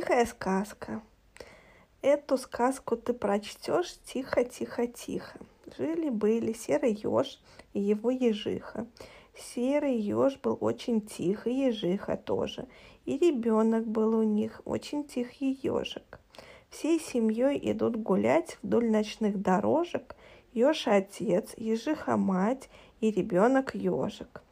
Тихая сказка. Эту сказку ты прочтешь тихо, тихо, тихо. Жили-были серый еж и его ежиха. Серый еж был очень тихий, ежиха тоже. И ребенок был у них очень тихий ежик. Всей семьей идут гулять вдоль ночных дорожек. Еж отец, ежиха мать и ребенок ежик.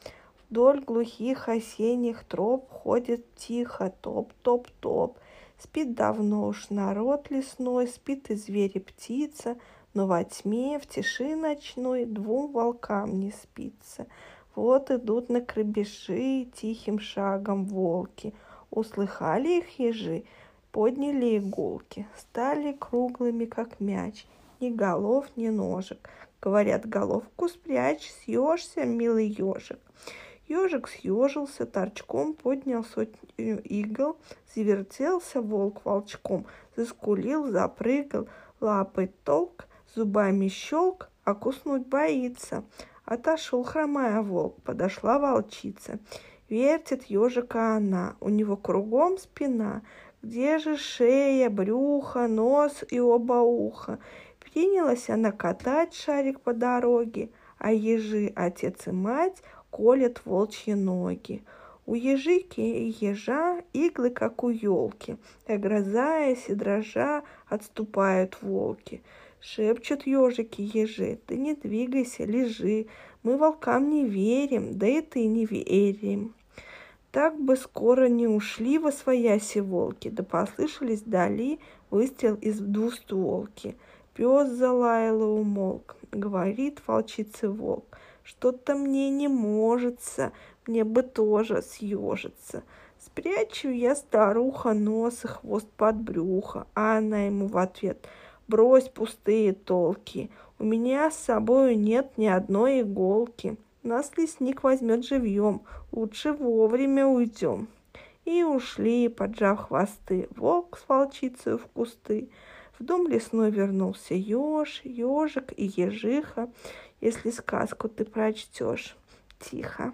Вдоль глухих осенних троп ходит тихо, топ-топ-топ. Спит давно уж народ лесной, спит и звери птица, но во тьме, в тиши ночной двум волкам не спится. Вот идут на крабеши тихим шагом волки. Услыхали их ежи, подняли иголки, стали круглыми, как мяч, ни голов, ни ножек. Говорят, головку спрячь, съешься, милый ежик. Ежик съежился, торчком поднял сотню игл, завертелся волк волчком, заскулил, запрыгал, лапой толк, зубами щелк, а куснуть боится. Отошел хромая волк, подошла волчица. Вертит ежика она, у него кругом спина. Где же шея, брюхо, нос и оба уха? Принялась она катать шарик по дороге, а ежи, отец и мать, колят волчьи ноги. У ежики и ежа иглы, как у елки. Огрызаясь и дрожа, отступают волки. Шепчут ежики ежи, ты не двигайся, лежи. Мы волкам не верим, да и ты не верим. Так бы скоро не ушли во свояси волки, да послышались вдали выстрел из двустволки. Пес залаял и умолк, говорит волчице волк. Что-то мне не можется, мне бы тоже съежиться. Спрячу я, старуха, нос и хвост под брюхо, а она ему в ответ «Брось пустые толки, у меня с собою нет ни одной иголки. Нас лесник возьмет живьем, лучше вовремя уйдем». И ушли, поджав хвосты, волк с волчицей в кусты. В дом лесной вернулся еж, ежик и ежиха, если сказку ты прочтешь тихо.